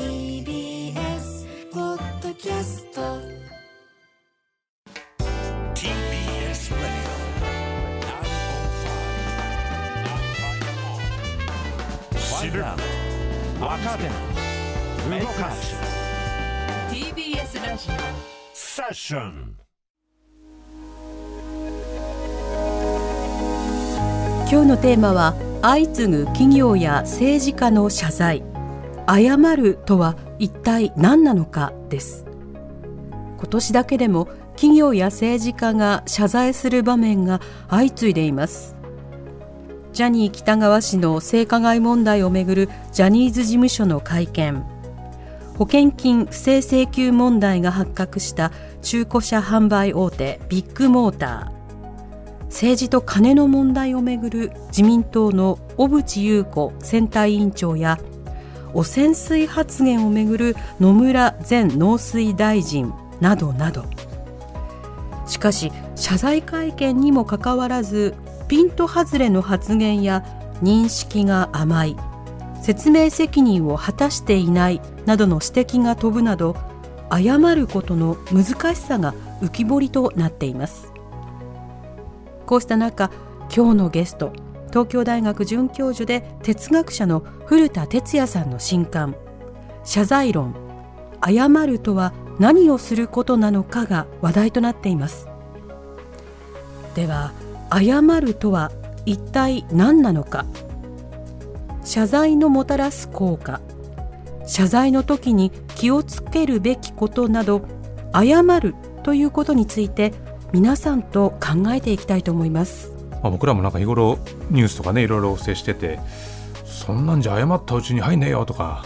TBS ポッドキャスト。TBS Radio 知る若手動かす。TBS ラジセッション。今日のテーマは相次ぐ企業や政治家の謝罪謝るとは一体何なのかです。今年だけでも企業や政治家が謝罪する場面が相次いでいます。ジャニー喜多川氏の性加害問題をめぐるジャニーズ事務所の会見。保険金不正請求問題が発覚した中古車販売大手ビッグモーター。政治と金の問題をめぐる自民党の小渕優子選対委員長や汚染水発言をめぐる野村前農水大臣などなど。しかし謝罪会見にもかかわらずピント外れの発言や認識が甘い説明責任を果たしていないなどの指摘が飛ぶなど謝ることの難しさが浮き彫りとなっています。こうした中今日のゲスト東京大学准教授で哲学者の古田哲也さんの新刊「謝罪論謝るとは何をすることなのか」が話題となっています。では謝るとは一体何なのか。謝罪のもたらす効果謝罪の時に気をつけるべきことなど謝るということについて皆さんと考えていきたいと思います。まあ、僕らもなんか日頃ニュースとかねいろいろ接しててそんなんじゃ謝ったうちに入んねえよとか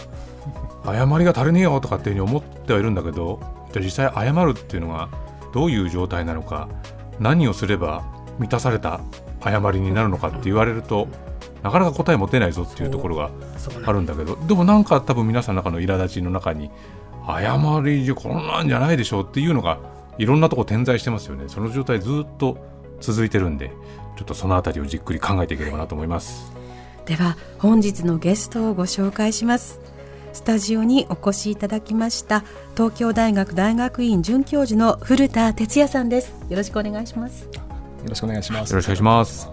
謝りが足りねえよとかっていうふうに思ってはいるんだけどじゃあ実際謝るっていうのがどういう状態なのか何をすれば満たされた謝りになるのかって言われるとなかなか答え持てないぞっていうところがあるんだけどでもなんか多分皆さんの中の苛立ちの中に謝りじゃこんなんじゃないでしょうっていうのがいろんなとこ点在してますよね。その状態ずっと続いてるんでちょっとそのあたりをじっくり考えていければなと思います。では本日のゲストをご紹介します。スタジオにお越しいただきました東京大学大学院准教授の古田哲也さんです。よろしくお願いします。よろしくお願いします。よろしくお願いします。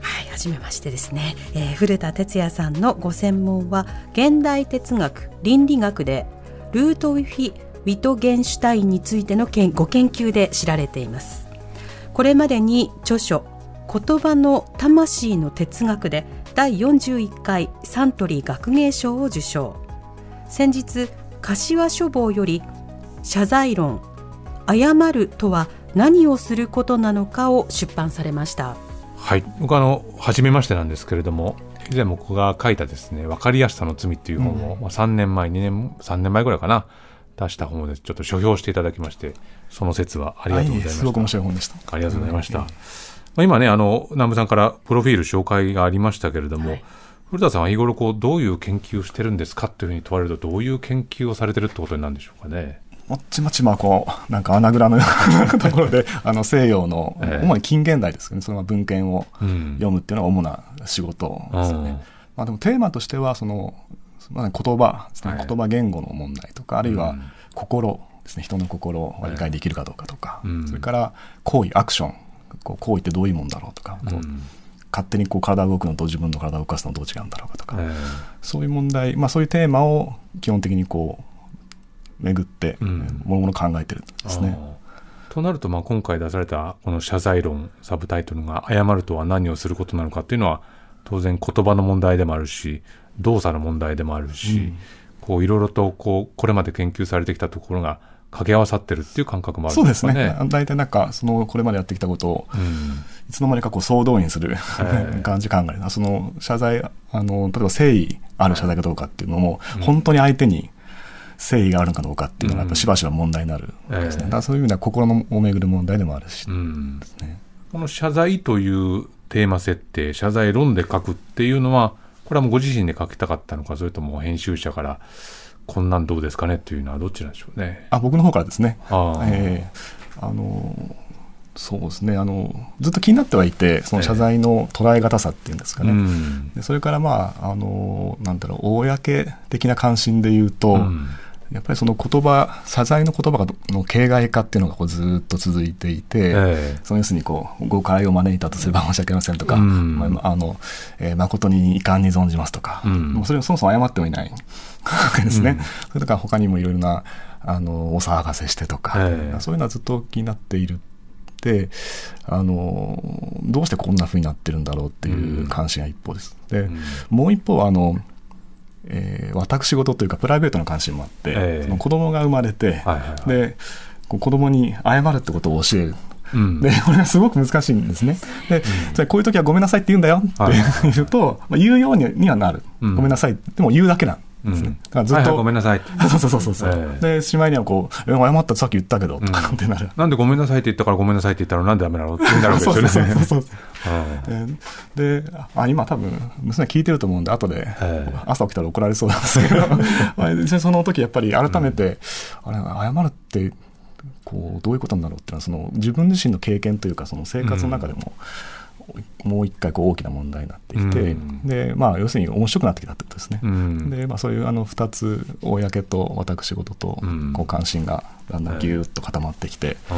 はい、はじめまして。ですね、えー古田哲也さんのご専門は現代哲学倫理学でルートウィフィ・ウィトゲンシュタインについての研ご研究で知られていますこれまでに著書言葉の魂の哲学で第41回サントリー学芸賞を受賞。先日柏書房より謝罪論謝るとは何をすることなのかを出版されました。はい。僕あの初めましてなんですけれども以前僕が書いたですね「分かりやすさの罪」っていう本を、まあ、3年前2年3年前ぐらいかな出した本をですちょっと書評していただきましてその説はありがとうございました、すごく面白い本でした。ありがとうございました。まあ、今ね、あの、南部さんからプロフィール紹介がありましたけれども、古田さんは日頃こう、どういう研究をしてるんですかっていうふうに問われると、どういう研究をされてるってことになるんでしょうかね。もっちまちまこう、なんか穴蔵のようなところで、あの西洋の、ええ主に近現代ですけどね、その文献をうん読むっていうのが主な仕事ですようんね。まあでもテーマとしては、その、まあ、言葉ですね、はい。言葉言語の問題とか、あるいはうん心ですね、人の心を理解できるかどうかとか、うん。それから行為、アクション、こう行為ってどういうもんだろうとか、こううん勝手にこう体が動くのと自分の体を動かすのとどう違うんだろうかとか、えそういう問題、まあ、そういうテーマを基本的にこう巡って、うん。もの々考えてるんですね。となると、まあ、今回出されたこの謝罪論サブタイトルが「謝るとは何をすることなのか」っていうのは当然言葉の問題でもあるし動作の問題でもあるし、こういろいろとこうこれまで研究されてきたところが掛け合わさってるっていう感覚もあるそうんでですかね。すね。大体なんか、その、これまでやってきたことを、うん。いつの間にかこう総動員するえ感じ考える。な。その謝罪、あの、例えば誠意ある謝罪かどうかっていうのも、本当に相手に誠意があるのかどうかっていうのがやっぱしばしば問題になるわけですね、ええ。だからそういう意味では心のをめぐる問題でもあるし、うん。ねこの謝罪というテーマ設定謝罪論で書くっていうのはこれはもうご自身で書きたかったのかそれとも編集者からこんなんどうですかねっていうのはどっちなんでしょうね。あ僕の方からですね。ああ。ええ。あのそうですね。あのずっと気になってはいてその謝罪の捉え方さっていうんですかね、うん。でそれからまああのなんだろう公的な関心で言うと、うんやっぱりその言葉謝罪の言葉がの形骸化っていうのがこうずっと続いていて、ええ。その要するにこう誤解を招いたとすれば申し訳ありませんとか、うん。まああのえー誠に遺憾に存じますとか、うん。もうそれをそもそも謝ってもいないわけですね。それとか他にもいろいろなあのお騒がせしてとか、ええ。そういうのはずっと気になっているであのどうしてこんな風になってるんだろうっていう関心が一方です。で、ん。もう一方はあの、えー私事というかプライベートな関心もあって、ええその子供が生まれて、はいはいはいで子供に謝るってことを教える。うんで、これがすごく難しいんですね。で、じゃあこういう時はごめんなさいって言うんだよってはい言うと、まあ、言うようににはなる、うんごめんなさい。でも言うだけなんですね。うん。ずっと、ごめんなさい。そうそうそうそう。えで、しまいにはこう、え謝ったってさっき言ったけど、とかってなる。なんでごめんなさいって言ったからごめんなさいって言ったらなんでダメなのってなるわけですよね。そうそうそうでであ今多分娘聞いてると思うんで後でええ。朝起きたら怒られそうなんですけど。その時やっぱり改めて、あれ謝るってこうどういうことなんだろうっていうのはその自分自身の経験というかその生活の中でも、もう一回こう大きな問題になってきて、うん。でまあ要するに面白くなってきたってことですね。うん。でまあ、そういうあの2つ公と私事とうん。こう関心がだんだんギューッと固まってきて、うん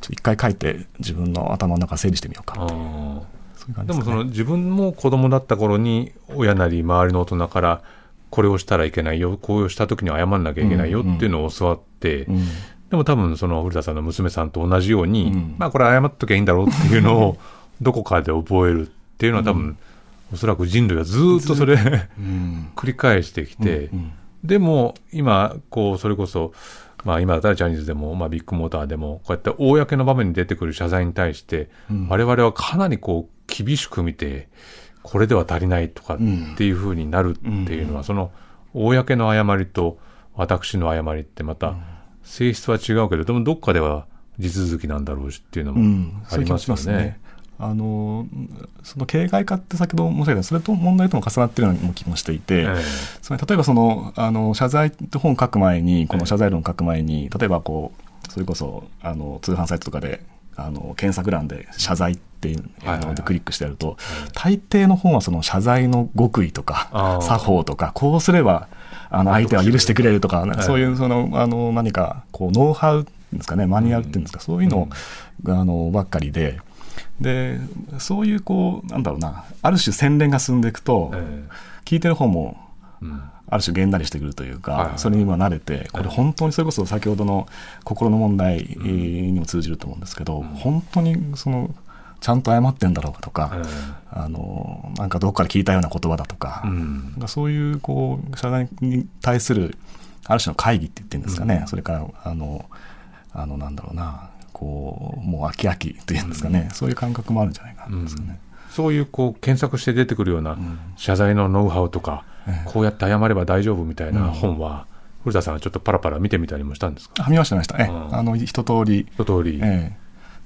ちょっと一回書いて自分の頭の中整理してみようか。あそういう感じでね。ーでもその自分も子供だった頃に親なり周りの大人からこれをしたらいけないよこうした時には謝らなきゃいけないよっていうのを教わって、うん。でも多分その古田さんの娘さんと同じように、うん。まあこれ謝っときゃいいんだろうっていうのをどこかで覚えるっていうのは多分、おそらく人類はずーっとそれうん。繰り返してきて、うん。でも今こうそれこそまあ今だったらジャニーズでも、まあ、ビッグモーターでもこうやって公の場面に出てくる謝罪に対して、うん。我々はかなりこう厳しく見てこれでは足りないとかっていうふうになるっていうのは、その公の誤りと私の誤りってまた性質は違うけどでもどっかでは地続きなんだろうしっていうのもうん、ありますよね。そういう気がしますね。あのその形骸化って先ほど申し上げたそれと問題とも重なっているような気もしていて、えつまり例えばそのあの謝罪って本を書く前にこの謝罪論を書く前に例えばこうそれこそあの通販サイトとかであの検索欄で謝罪っていうのでクリックしてやると、大抵の本はその謝罪の極意とか作法とかこうすればあの相手は許してくれるとか、い。そういうそのあの何かこうノウハウですかねマニュアルっていうんですか、そういうのがあのばっかりで。でそういうこうなんだろうなある種洗練が進んでいくと、え聞いてる方もうん。ある種げんなりしてくるというか、はいはい。それに今慣れてこれ本当にそれこそ先ほどの心の問題えーにも通じると思うんですけど、本当にそのちゃんと謝ってんだろうかとか、えあのなんかどっかで聞いたような言葉だとか、うん。かそういうこう謝罪に対するある種の会議って言ってるんですかね、それからあのあのなんだろうなこうもう飽き飽きっていうんですかね、そういう感覚もあるんじゃないかなんですかね。そういうこう検索して出てくるような謝罪のノウハウとか、ええ。こうやって謝れば大丈夫みたいな本は、古田さんはちょっとパラパラ見てみたりもしたんですか？あ見ました見ました、えあの一通り。一通り、え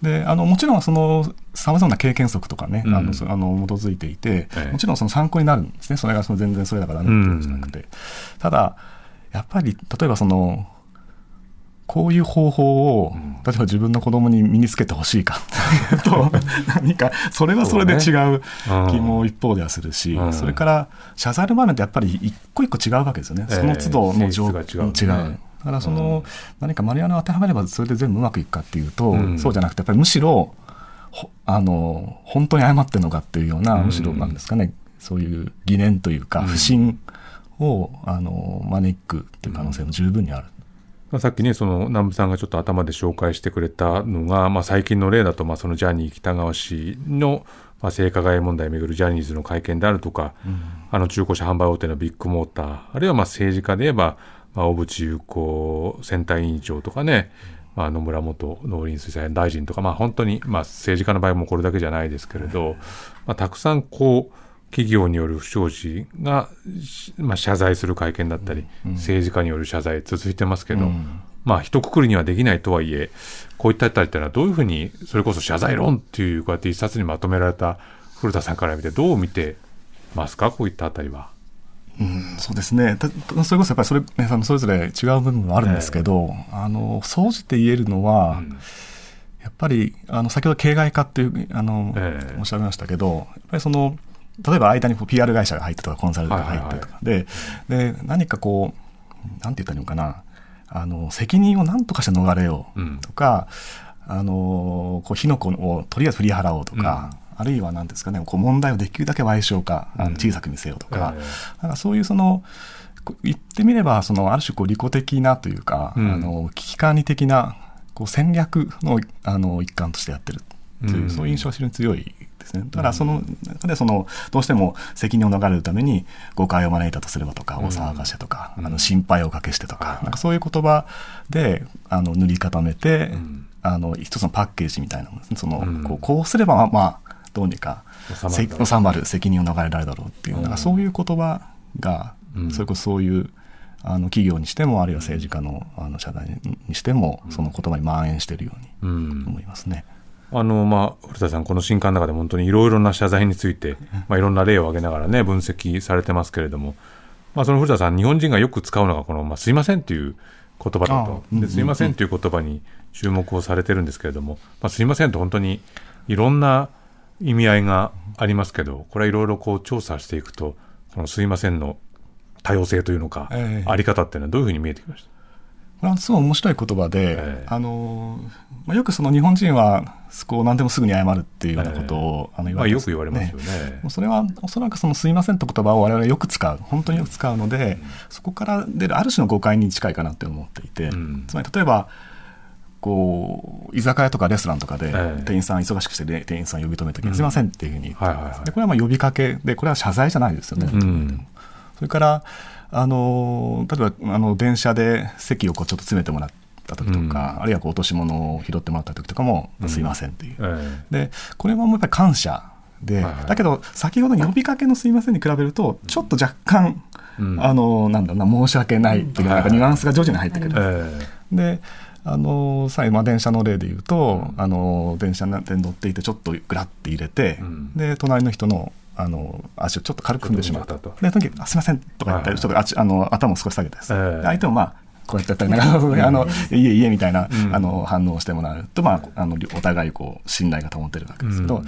え、であのもちろんそのさまざまな経験則とかね、うん。あのそあの基づいていて、ええ。もちろんその参考になるんですね。それがその全然それだからダメってことじゃなくて、ただやっぱり例えばそのこういう方法を、例えば自分の子供に身につけてほしいか。と何かそれはそれで違ううん。気も一方ではするし、うん。それから謝罪の場面ってやっぱり一個一個違うわけですよね、ええ。その都度の状性質が違う。だからその、何かマニュアルを当てはめればそれで全部うまくいくかっていうと、うん。そうじゃなくてやっぱりむしろほあの本当に謝ってるのかっていうような、うん。むしろなんですかね。そういう疑念というかうん。不信を、あの招くっていう可能性も十分にある。まあ、さっきねその南部さんがちょっと頭で紹介してくれたのが、まあ、最近の例だと、まあ、そのジャニー喜多川氏の、まあ、性加害問題をめぐるジャニーズの会見であるとか、あの中古車販売大手のビッグモーターあるいはまあ政治家で言えば、まあ、小渕優子選対委員長とかね、まあ、野村元農林水産大臣とか、まあ、本当に、まあ、政治家の場合もこれだけじゃないですけれど、まあ、たくさんこう企業による不祥事が、しまあ、謝罪する会見だったり、政治家による謝罪続いてますけど、うん。まあ一括りにはできないとはいえこういったあたりっていうのはどういうふうにそれこそ謝罪論っていうこうやって一冊にまとめられた古田さんから見てどう見てますか？こういったあたりは。うん、そうですね。たそれこそやっぱりそれ,、それぞれ違う部分もあるんですけど、あの総じて言えるのは、うん。やっぱりあの先ほど形骸化っていうあの、ええ。おっしゃいましたけどやっぱりその例えば間にこう PR 会社が入ってとかコンサルが入ってとか、でで何かこうなんて言ったらいいのかな。あの責任を何とかして逃れようとか、あのこう火の粉をとりあえず振り払おうとか、あるいは何ですかねこう問題をできるだけ賠償かあの小さく見せようとか,、ええなんかそういうその言ってみればそのある種こう利己的なというか、うん。あの危機管理的なこう戦略のあの一環としてやってるという、うん。そういう印象が非常に強いですね。だからその中でそのどうしても責任を逃れるために誤解を招いたとすればとか、うん。お騒がしてとか、うん。あの心配をかけしてとか、はいなんかそういう言葉であの塗り固めて、ん。あの一つのパッケージみたいなものですね。その、うん。こうこうすればまあ、まあ、どうにか収まる責任を逃れられるだろうっていう、うん。なんかそういう言葉が、うん。それこそそういうあの企業にしてもあるいは政治家のあの社内にしても、その言葉に蔓延しているよううん。に思いますね。あのまあ、古田さん、この新刊の中で本当にいろいろな謝罪について、まあ、いろんな例を挙げながらね、分析されてますけれども、まあ、その古田さん、日本人がよく使うのが、この、まあ、すいませんという言葉だと、すいませんという言葉に注目をされてるんですけれども、まあ、すいませんと本当にいろんな意味合いがありますけど、これはいろいろこう調査していくと、このすいませんの多様性というのか、ええ。あり方っていうのはどういうふうに見えてきました？これはすごい面白い言葉で、ええ。あのまあ、よくその日本人はこう何でもすぐに謝るっていうようなことを、あのまあ、よくて言われますよね。それはおそらくその「すいません」って言葉を我々はよく使う本当によく使うので、そこから出るある種の誤解に近いかなって思っていて、うん。つまり例えばこう居酒屋とかレストランとかでええ。店員さん忙しくしてね店員さん呼び止めるときに「うん。すいません」っていうふうに言って、はいはいこれはまあ呼びかけでこれは謝罪じゃないですよね。うん。それからあの例えばあの電車で席をこうちょっと詰めてもらった時とか、うん。あるいはこう落とし物を拾ってもらった時とかも「うん。すいません」っていう。えでこれはもうやっぱり感謝で、はいはい。だけど先ほどの呼びかけの「すいません」に比べるとちょっと若干、うん。あのなんだろうな申し訳ないっていうなんかニュアンスが徐々に入ってくる。ええであのさあ、電車の例で言うと、あの電車に乗っていてちょっとグラッて入れて、うん。で隣の人のあの足をちょっと軽く踏んでしまった。とでその時あすいません」とか言ったり、ちょっとあちあの頭を少し下げてです、ええ。で相手もまあこうやってやったり あのいえいえみたいな、うん。あの反応をしてもらうと、まあ、あのお互いこう信頼が保てるわけですけど、うん。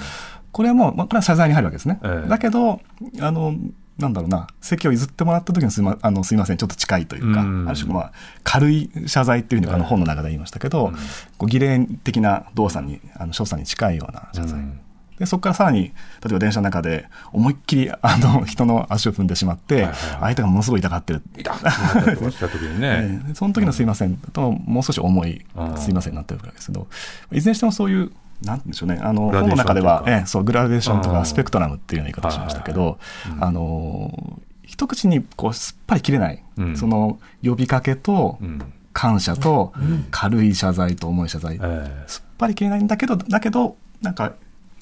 これはもう、まあ、これは謝罪に入るわけですね。ええ。だけどあのなんだろうな席を譲ってもらった時のすいまあのすいませんちょっと近いというか、うん。ある種まあ軽い謝罪っていうふうにあのええ本の中で言いましたけど、うん。こう儀礼的な動作にあの所作に近いような謝罪、うんでそこからさらに例えば電車の中で思いっきりあの 人の足を踏んでしまって、相手がものすごい痛がってる、痛っ！した時にね、ええ。その時の「すいません」ともう少し重いうん「すいません」になってるわけですけどいずれにしてもそういうなんでしょうね。あの本の中ではええそうグラデーションとうんかスペクトラムっていうような言い方をしましたけどあの一口にこうすっぱり切れない、うん。その呼びかけとうん。感謝と軽い謝罪と重い謝罪、え。すっぱり切れないんだけどだけどなんか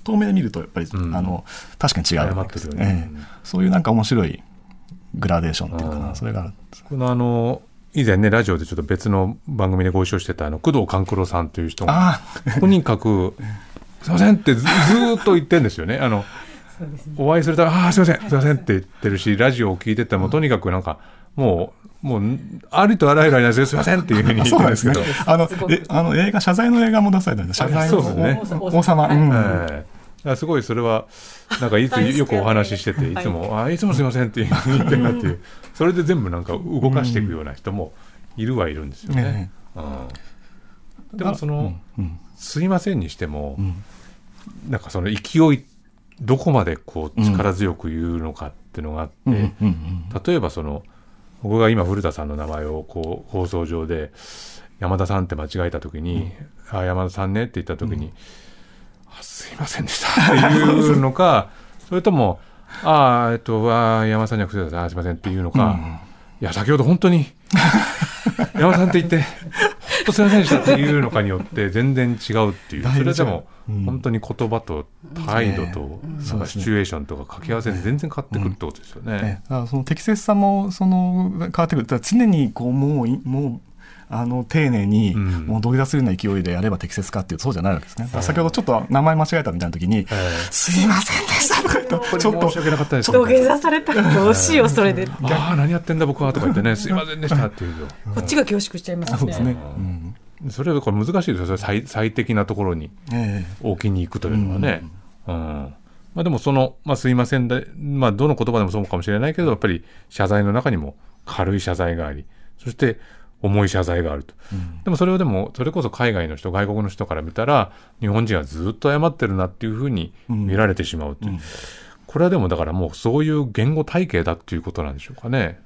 遠目で見るとやっぱり、うん。あの確かに違うね。ええ。そういうなんか面白いグラデーションっていうかうなん。それがある。えこのあの以前ねラジオでちょっと別の番組でご一緒してたあの工藤官九郎さんという人があとにかく「すいません」ってずっと言ってんですよね。あのお会いすると「ああすいませんすいません」って言ってるしラジオを聞いててもとにかくなんかもうもうありとあらゆるありなんですよ。すいませんっていうふうにあ言ってるんでそうなんですけど。あの、え、あの映画、謝罪の映画も出されたんで、謝罪のそうですね。お王様。うん。すごいそれは、なんかいつよ。くお話ししてて、い。つも、あいつもすみませんって言ってるなっていう、それで全部なんか動かしていくような人もいるはいるんですよね。ね。うん。でもその、うん。すいませんにしてもう、ん。なんかその勢い、どこまでこう力強く言うのかっていうのがあって、例えばその僕が今古田さんの名前をこう放送上で山田さんって間違えた時に「あ山田さんね」って言った時に「あすいませんでした」っていうのか それとも「ああえっとあー山田さんには失礼だあーすいません」っていうのか、いや先ほど本当に 山田さんって言って当すみませんでしたっていうのかによって全然違うっていうそれでもうん。本当に言葉と態度とシチュエーションとか掛け合わせで全然変わってくるってことですよね。ね。だからその適切さもその変わってくる。常にこうもういもうあの丁寧に、うん。もう土下座するような勢いでやれば適切かっていうとそうじゃないわけですね。先ほどちょっと名前間違えたみたいな時に、えすいませんでしたとか言っちょっと申し訳なかったです土下座されたらどうしようそれで。ああ何やってんだ僕はとか言ってね。すいませんでしたっていうこっちが恐縮しちゃいますね。そうですね。それこれ難しいですよ。最最適なところにえ置きに行くというのはね。うんまあ、でもその、まあ、すいませんで、まあ、どの言葉でもそうかもしれないけど、やっぱり謝罪の中にも軽い謝罪があり、そして重い謝罪があると。でもそれをでも、それこそ海外の人、外国の人から見たら、日本人はずっと謝ってるなっていうふうに見られてしまうという。うんこれはでもだからもうそういう言語体系だっていうことなんでしょうかね。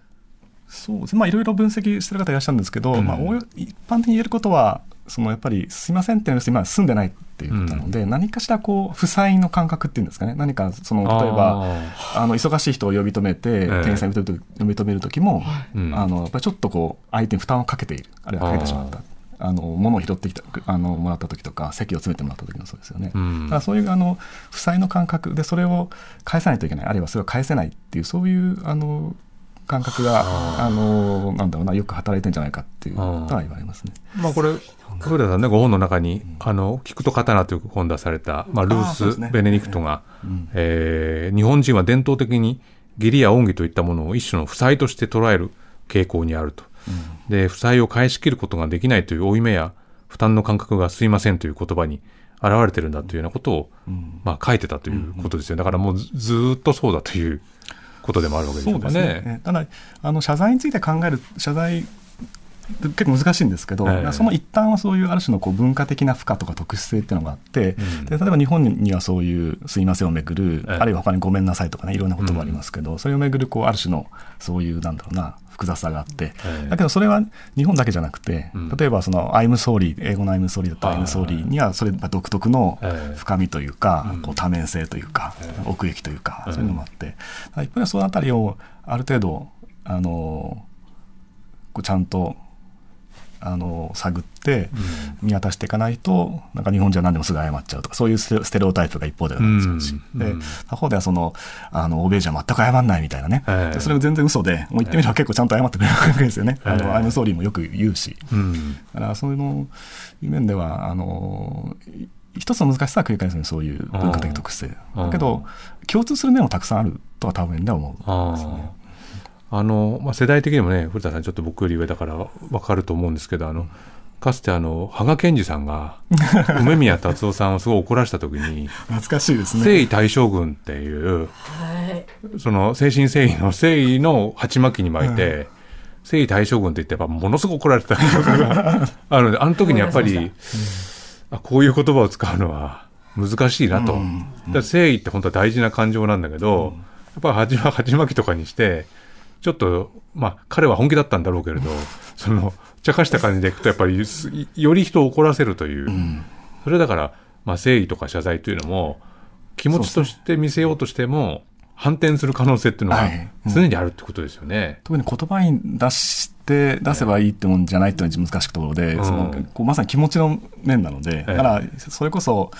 そうですねまあいろいろ分析してる方いらっしゃるんですけど、うんまあ、おおよ一般的に言えることはそのやっぱり「すいません」っていうのは今住んでないっていうことなので、何かしらこう負債の感覚っていうんですかね。何かその例えばあの忙しい人を呼び止めて、え店員さんを呼び止める呼び止める時も、うん。あのやっぱりちょっとこう相手に負担をかけている。あるいはかけてしまった。あの物を拾ってきたあのもらった時とか席を詰めてもらった時もそうですよね、うん。だからそういうあの負債の感覚でそれを返さないといけない。あるいはそれを返せないっていうそういうあの感覚があのなんだろうなよく働いてんじゃないかっていうことは言われますね。まあこれ、古田さんね、ご本の中に、あの、聞くと刀という本出された、まあ、ルース・ベネディクトが、うん。えー日本人は伝統的に義理や恩義といったものを一種の負債として捉える傾向にあると。で、負債を返し切ることができないという負い目や負担の感覚がすいませんという言葉に現れてるんだというようなことを、ん。まあ書いてたということですよ。だからもうずっとそうだということでもあるわけでしょそうね。ですね。ただあの謝罪について考える謝罪結構難しいんですけど、ええその一端はそういうある種のこう文化的な負荷とか特殊性っていうのがあって、うんで例えば日本にはそういう「すいません」をめぐる、ええあるいは他に「ごめんなさい」とかねいろんな言葉ありますけど、それをめぐるこうある種のそういうなんだろうな複雑さがあって、ええ。だけどそれは日本だけじゃなくて、うん。例えばその「I'm sorry」英語の「I'm sorry」だったら「あ I'm ー sorry」にはそれが独特のええ。深みというか、うん。こう多面性というか、ええ。奥行きというか、ええ。そういうのもあって、一方でそのあたりをある程度あのこうちゃんとあの探って見渡していかないとなんか日本人は何でもすぐ謝っちゃうとかそういうステレオタイプが一方ではあるんですよし、で他方ではそのあの欧米人は全く謝らないみたいなね、それも全然嘘でもう言ってみれば結構ちゃんと謝ってくれるわけですよね「あのええ I'm sorry」もよく言うし。うん。だからそういうのいう面ではあのい一つの難しさは繰り返すねそういう文化的特性。だけど共通する面もたくさんあるとは多分では思うんですね。ああの、まあ、世代的にもね、古田さんちょっと僕より上だからわかると思うんですけど、あの、かつてあの、羽賀健二さんが、梅宮達夫さんをすごい怒らせた時に、懐かしいですね。征夷大将軍っていう、その、精神征夷の征夷の鉢巻きに巻いて、征夷大将軍って言って、やっぱものすごく怒られてた あるので、あの時にやっぱり、あこういう言葉を使うのは難しいなと。だから誠意って本当は大事な感情なんだけど、やっぱり鉢鉢巻きとかにして、ちょっと、まあ、彼は本気だったんだろうけれど、その、茶化した感じでいくと、やっぱりす、より人を怒らせるという、それだから、まあ、誠意とか謝罪というのも、気持ちとして見せようとしても、反転する可能性っていうのがはい。うん。常にあるってことですよね。特に言葉に出して出せばいいってもんじゃないっていうのは難しいところで、うん。そのこうまさに気持ちの面なので、ええ。だからそれこそ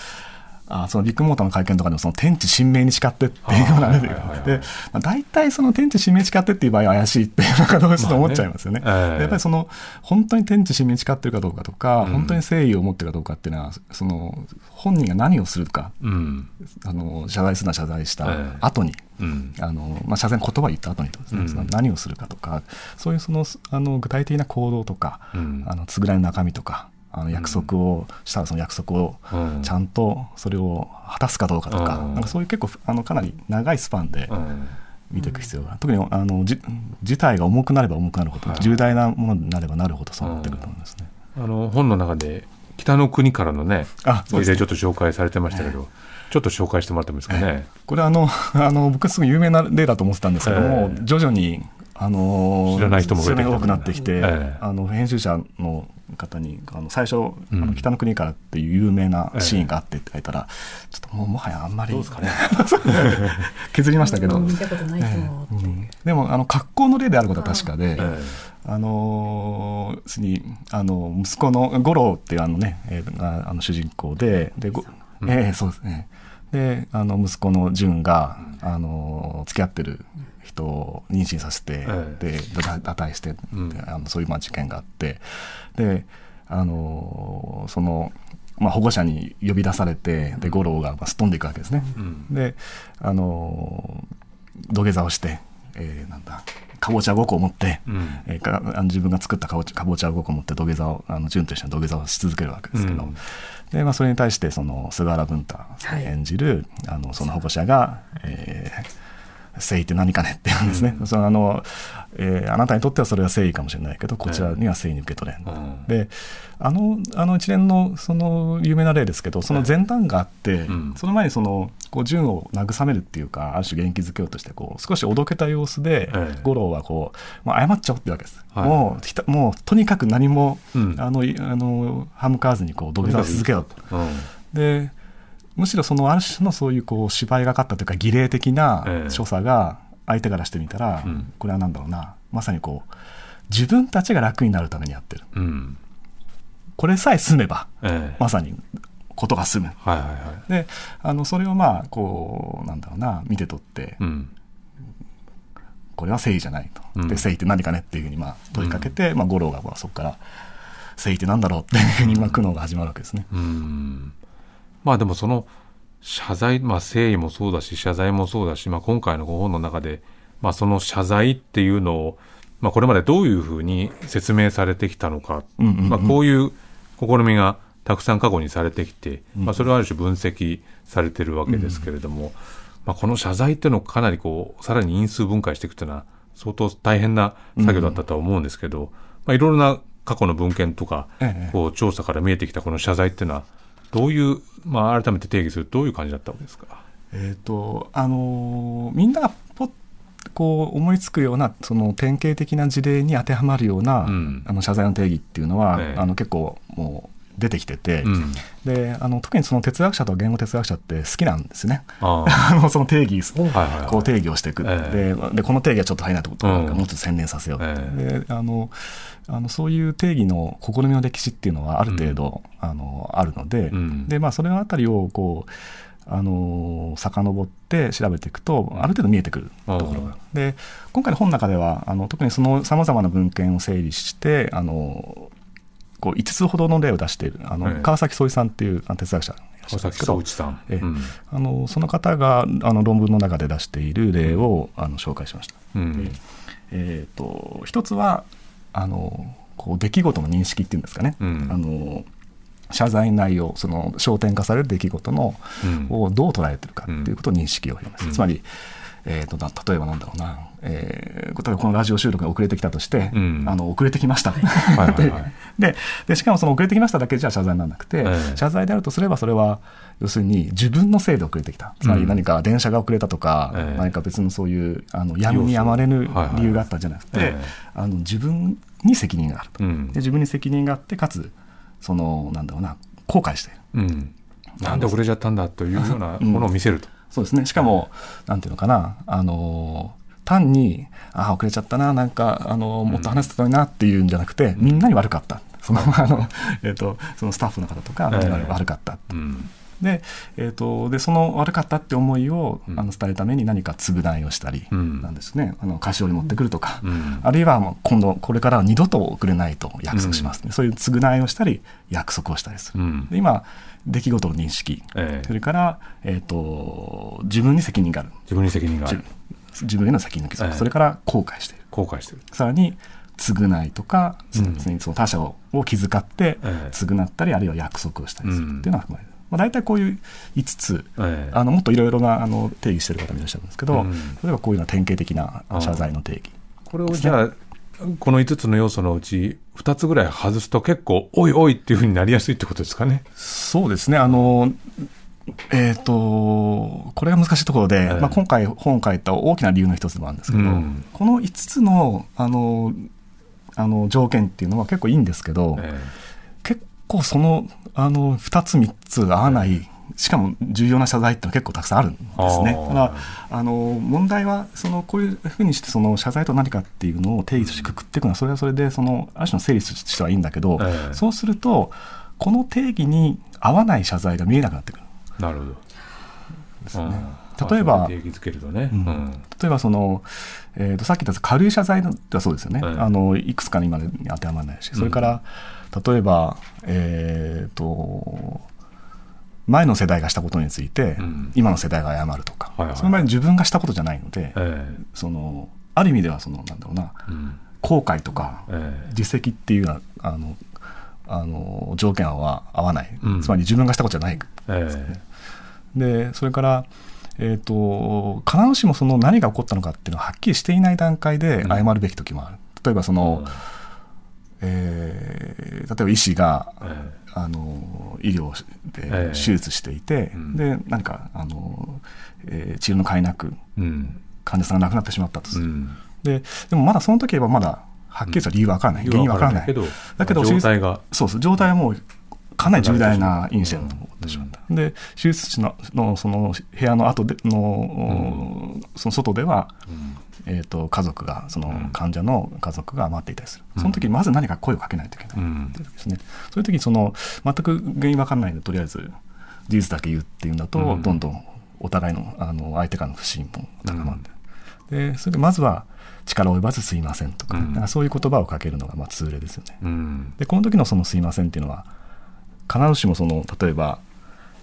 あそのビッグモーターの会見とかでもその天地神明に誓ってっていうようなねあーはいはいはい。で、まあ、大体その天地神明に誓ってっていう場合は怪しいっていうのかどうしても思っちゃいますよね。まあねええ。でやっぱりその本当に天地神明に誓ってるかどうかとか、うん。本当に誠意を持ってるかどうかっていうのはその本人が何をするか。うん。あの謝罪するなら謝罪したええ。後に、うん。あのまあ、謝罪の言葉を言った後にですね、うん。その何をするかとかそういうそのあの具体的な行動とか、うん。あの償いの中身とかあの約束をしたらその約束をうんちゃんとそれを果たすかどうかとか,、うん。なんかそういう結構あのかなり長いスパンでうん。見ていく必要が、特にあのじ事態が重くなれば重くなるほど、はい。重大なものになればなるほどそうなってくると思うんですね。あの、本の中で、北の国からのね、あそうですね。ちょっと紹介されてましたけど、ちょっと紹介してもらってもいいですかね？これあの あの僕すごい有名な例だと思ってたんですけども、ええ。徐々にあの知らない人も多くなってきて、ええ。あの編集者の方にあの最初、あうん。の北の国からっていう有名なシーンがあってって書いたら、ちょっともうもはやあんまりどうですかね。削りましたけど、見たことない人もうん。でもあの格好の例であることは確かで、えあのにあの息子の五郎っていうあのね、えーがあの主人公でで、ごええそうですね。であの息子の純が、あの付き合ってる人を妊娠させて、えでだ堕胎して、あのそういうまあ事件があってであのその、まあ、保護者に呼び出されてで五郎がまあすっ飛んでいくわけですね。うん。であの土下座をして、えーなんだかぼちゃ5個を持って、うん。えーかあの自分が作ったかぼちゃかぼちゃ5個を持って土下座をあの順として土下座をし続けるわけですけど、うん。でまあ、それに対してその菅原文太演じる、あのその保護者が、えー誠意って何かねって言うんですね、そのあのえーあなたにとってはそれは誠意かもしれないけどこちらには誠意に受け取れん、うん。であのあの一連のその有名な例ですけどその前段があって、うん。その前にそのこう純を慰めるっていうかある種元気づけようとしてこう少しおどけた様子で、ええ五郎はこう、まあ、謝っちゃおうってわけです、はい。もうひたもうとにかく何も、うん。あのいあの歯向かわずにこう土下座を続けようと。うん。でむしろそのある種のそういうこう芝居がかったというか儀礼的なええ。所作が相手からしてみたら、うん。これは何だろうな。まさにこう自分たちが楽になるためにやってる。うん。これさえ済めばええ。まさにことが済む。はいはいはい。であのそれをまあこうなんだろうな見て取って、うん。これは誠意じゃないと、うん。で誠意って何かねっていうふうにまあ問いかけて、まあ、五郎がまあそこから誠意って何だろうっていうふうにまあ苦悩が始まるわけですね。うんまあでもその謝罪、まあ、誠意もそうだし謝罪もそうだし、まあ、今回のご本の中で、まあ、その謝罪っていうのを、まあ、これまでどういうふうに説明されてきたのか、うんうんうん。まあ、こういう試みがたくさん過去にされてきて、まあ、それはある種分析されてるわけですけれども、まあ、この謝罪っていうのをかなりこうさらに因数分解していくというのは相当大変な作業だったとは思うんですけど、まあ、いろいろな過去の文献とか、ええ。こう調査から見えてきたこの謝罪っていうのはどういう、まあ、改めて定義するとどういう感じだったわけですか？えーとあのーみんながポッこう思いつくようなその典型的な事例に当てはまるような、うんあの謝罪の定義っていうのは、ええあの結構もう出てきてて、うん、であの特にその哲学者と言語哲学者って好きなんですね。あ あのその定義はいはいはい。こう定義をしていく、えででこの定義はちょっと足りないところうんもうちょっと洗練させよう、えであのあのそういう定義の試みの歴史っていうのはある程度、あのあるので,、うん。でまあ、それのあたりをこうあの遡って調べていくとある程度見えてくるところ。が、で今回の本の中ではあの特にそのさまざまな文献を整理してあのこう5つほどの例を出しているあの、ええ。川崎総一さんっていう哲学者川崎さん。ええ。うん。あのその方があの論文の中で出している例をあの紹介しました。うん。えー、と一つはあのこう出来事の認識っていうんですかね、うん。あの謝罪内容その焦点化される出来事の、うん。をどう捉えてるかっていうことを認識をします、うん。つまり、えー、とな例えばなんだろうな、えー例えばこのラジオ収録が遅れてきたとして、うん。あの遅れてきました、いはいはい。ででしかもその遅れてきましただけじゃ謝罪にならなくて、ええ。謝罪であるとすればそれは要するに自分のせいで遅れてきた。つまり何か電車が遅れたとか、ええ。何か別のそういうあのやむにやまれぬはいはい理由があったんじゃなくて、ええ。あの自分に責任があると、うん。で自分に責任があってかつそのなんだろうな後悔して。いるうん。なんで遅れちゃったんだというようなものを見せると。そうですね。しかも、なんていうのかな。あの単にああ遅れちゃったななんかあのもっと話してたのになっていうんじゃなくて、みんなに悪かった。そのあの、えー、とそのスタッフの方とか、ええみんなに悪かった。うんで,、えー、とでその悪かったって思いを、うん。あの伝えるために何か償いをしたり、うん。なんですね。あの菓子折り持ってくるとか、うん。あるいはもう今度これからは二度と遅れないと約束しますね、そういう償いをしたり約束をしたりする、うん。で今出来事の認識、ええ。それから、えー、と自分に責任がある。自分に責任がある。自自分への責任のええ。それから後悔している。後悔してる。さらに償いとか、そうん。のその他者をを気遣ってええ。償ったり、あるいは約束をしたりするうんっていうのは含まれる、まあ、大体こういう5つ、ええ。あのもっといろいろなあの定義してる方もいらっしゃるんですけど、うん。例えばこういうのは典型的な謝罪の定義。これをじゃあこの5つの要素のうち2つぐらい外すと結構おいおいっていうふうになりやすいってことですかね。そうですね、あの、えっ、と、これが難しいところで、ええ。まあ、今回本を書いた大きな理由の一つでもあるんですけど、うん。この5つの、あの、あの条件っていうのは結構いいんですけど、え結構その、あの、2つ3つ合わないしかも重要な謝罪って結構たくさんあるんですね。ただあの問題はそのこういうふうにしてその謝罪とは何かっていうのを定義としてくくっていくのはそれはそれでそのある種の整理としてはいいんだけど、ええ。そうするとこの定義に合わない謝罪が見えなくなってくる。なるほど。ですね。うん例えば定義づけるとね、うん。うん。例えばその、えー、とさっき言った軽い謝罪はそうですよね、はいあのいくつかに今に当てはまらないしそれから、例えば、えー、と前の世代がしたことについて、うん。今の世代が謝るとか、はいはい。その場合に自分がしたことじゃないので、えそのある意味ではそのなんだろうなえうん。後悔とかええ。実績っていうようなあのあの条件は合わない、うん。つまり自分がしたことじゃない。えでそれから、えー、と必ずしもその何が起こったのかっていうのははっきりしていない段階で謝るべき時もある、例えばそえの、えー例えば医師が、えあの医療でええ。手術していて、うん。で何かあの、えー治療の甲斐なくえうん。患者さんが亡くなってしまったとする、うん。ででもまだその時はまだはっきりした理由は分からない、原因は分からない。だけど状態が。そうそう状態はもうかなり重大なインシデントを起こってしまった、で手術室ののその部屋の後での、その外では、えー、と家族がその患者の家族が待っていたりする、その時まず何か声をかけないといけない、うんですね、そういう時にその全く原因分からないのでとりあえず事実だけ言うっていうんだと、うん。どんどんお互いのあの相手からの不信も高まって、でそれでまずは力及ばずすいませんとか,、うんかそういう言葉をかけるのがまあ通例ですよね。うん。でこの時のその「すいません」っていうのは必ずしもその例えば、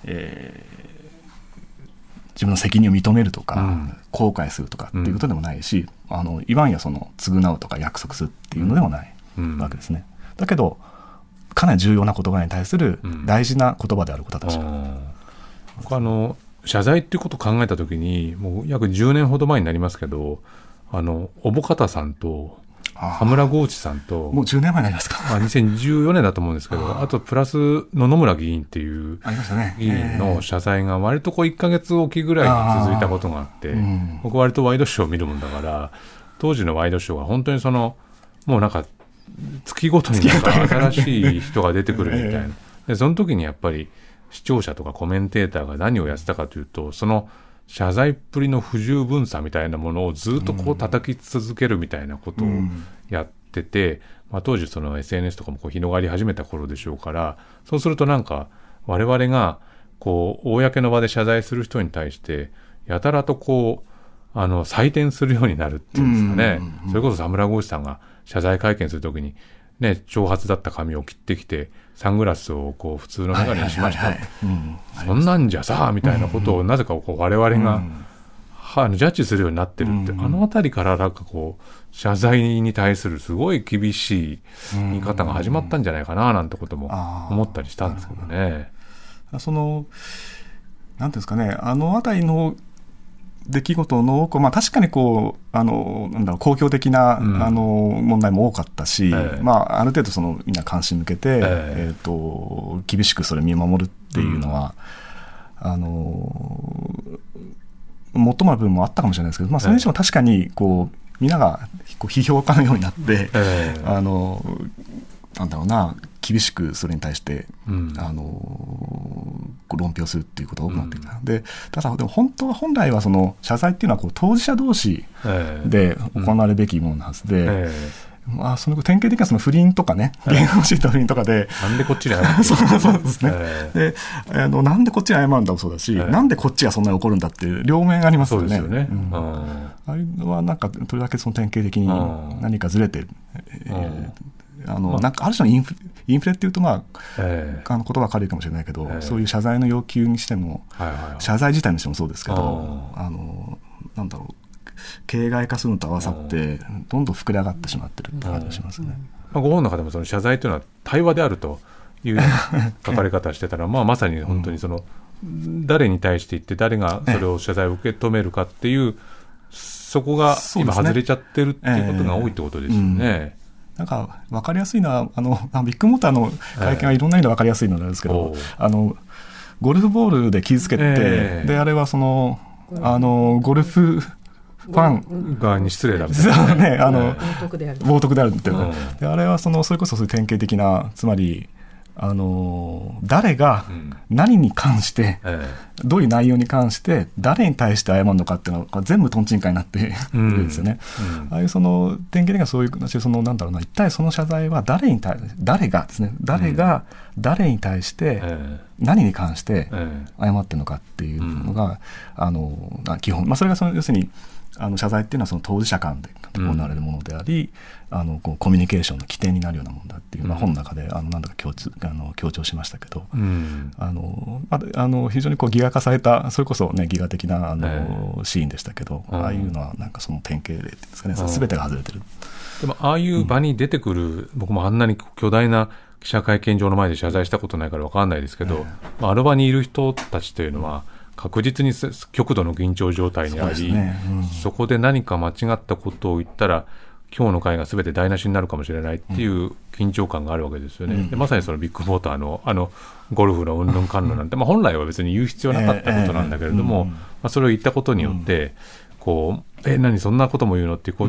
えー自分の責任を認めるとか、うん。後悔するとかっていうことでもないし、あの言わんやその償うとか約束するっていうのでもないうん。わけですね。だけどかなり重要な言葉に対するうん。大事な言葉であることは確か、あー。僕あの謝罪っていうことを考えた時にもう約10年ほど前になりますけどあの小保方さんと羽村豪地さんともう10年前になりますか。まあ、2014年だと思うんですけどあとプラス野々村議員っていう。議員の謝罪が割とこう1ヶ月おきぐらいに続いたことがあって、僕割とワイドショーを見るもんだから当時のワイドショーが本当にそのもうなんか月ごとになんか新しい人が出てくるみたいな、でその時にやっぱり視聴者とかコメンテーターが何をやってたかというとその謝罪っぷりの不十分さみたいなものをずっとこう叩き続けるみたいなことをやってて、まあ、当時その SNS とかもこう広がり始めた頃でしょうからそうするとなんか我々がこう公の場で謝罪する人に対してやたらとこうあの採点するようになるっていうんですかね、それこそ田村豪志さんが謝罪会見するときに、ね、長髪だった髪を切ってきてサングラスをこう普通の眼鏡にしました、そんなんじゃさみたいなことをなぜかこう我々が、はジャッジするようになってるって、あの辺りからなんかこう謝罪に対するすごい厳しい言い方が始まったんじゃないかななんてことも思ったりしたんですけどね。その、なんていうんですかね、あの辺りの出来事の多く、まあ、確かにこう、あの、なんだろう、公共的な、うん。あの、問題も多かったし、ええ。まあ、ある程度その、みんな関心向けて、ええ。っ、と、厳しくそれ見守るっていうのは、あの、もっともな部分もあったかもしれないですけど、まあ、それにしても確かに、こう、みんながこう批評家のようになって、ええ。あの、なんだろうな、厳しくそれに対して、うん。あの論評するっていうことが多くなってきた、でただでも本当は本来はその謝罪っていうのはこう当事者同士ええ。で行われるべきものなはずで、えまあ、その典型的なその不倫とかね、芸能人と不倫とかで、えなんでこっちに謝って そう。そうですね、えであのなんでこっちに謝るんだもそうだし、ええ。なんでこっちがそんなに怒るんだっていう両面ありますよね。そうですよね。うん。うん。あれはなんか、とりわけその典型的にうん。何かずれてる、えうん。ーあのなんかある種のインフレインフレっていうと、まあ、ええ。あの言葉軽いかもしれないけど、ええ。そういう謝罪の要求にしても、はいはいはい。謝罪自体にしてもそうですけど、ああ。のなんだろう、形骸化するのと合わさって、どんどん膨れ上がってしまってるって感じがしますね。まあ、ご本の中でもその謝罪というのは対話であるという書かれ方をしてたら、まあ、まさに本当にその、誰に対して言って誰がそれを謝罪を受け止めるかっていう、そこが今外れちゃってるっていうことが多いってことですよね。なんか分かりやすいのはあのあビッグモーターの会見はいろんな意味で分かりやすいのなんですけど、あのゴルフボールで傷つけて、ええ。であれはそのあのゴルフファン。側に失礼だみたいそなうねあの冒涜である。冒涜であるっていう。のうん。であれはそのそれこそそういう典型的なつまりあの誰がん。何に関して、えどういう内容に関して誰に対して謝るのかっていうのが全部トンチンカンになっているん。ですよね。うん。ああいうその典型的なそういうそのなんだろうな一体その謝罪は誰に対誰がですね誰が誰に対してえ何に関してええ。謝ってるのかっていうのが、あのあ基本、まあ、それがその要するにあの謝罪っていうのはその当事者間で行われるものであり、あのこうコミュニケーションの起点になるようなものだっていう、まあ、本の中であのなんだか強調あの強調しましたけど。うん。あのまあ、あの非常にこうギガ化されたそれこそ、ね、ギガ的なあの、えシーンでしたけど、うん。ああいうのはなんかその典型例っていうんですかね、うん。全てが外れてる。でもああいう場に出てくる、僕もあんなに巨大な記者会見場の前で謝罪したことないから分かんないですけど、まあ、あの場にいる人たちというのは確実にせ極度の緊張状態にありね。うん。そこで何か間違ったことを言ったら今日の会が全て台無しになるかもしれないっていう緊張感があるわけですよね、でまさにそのビッグモーターのあのゴルフのうんぬんかんぬんなんて、まあ、本来は別に言う必要なかったことなんだけれども、ええええうん。まあ、それを言ったことによって、こうえ何そんなことも言うのってこ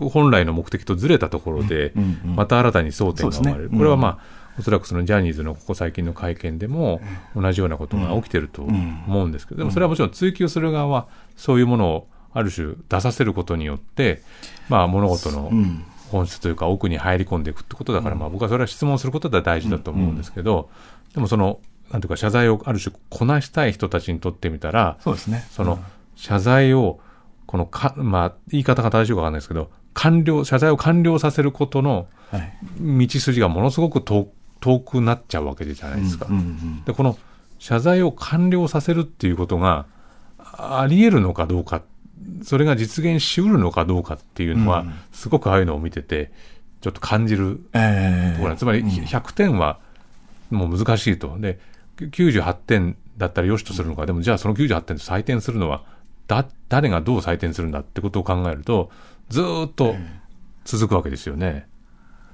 う、本来の目的とずれたところで、うん。うん。また新たに争点が生まれる、ね。これはまあ、おそらくそのジャニーズのここ最近の会見でも同じようなことが起きてると思うんですけど、でもそれはもちろん追及する側はそういうものをある種出させることによって、まあ、物事のん。本質というか奥に入り込んでいくってことだから、まあ、僕はそれは質問することは大事だと思うんですけど、でもそのなんていうか謝罪をある種こなしたい人たちにとってみたらそうですね。その謝罪をこのか、まあ、言い方が正しいかわかんないですけど完了謝罪を完了させることのはい。道筋がものすごく遠遠くなっちゃうわけじゃないですか。でこの謝罪を完了させるっていうことがあり得るのかどうかそれが実現しうるのかどうかっていうのは、うん。すごくああいうのを見ててちょっと感じるええ。ところなんです。つまり100点はもう難しいと。で98点だったらよしとするのか。でもじゃあその98点と採点するのはだ誰がどう採点するんだってことを考えるとずーっと続くわけですよね。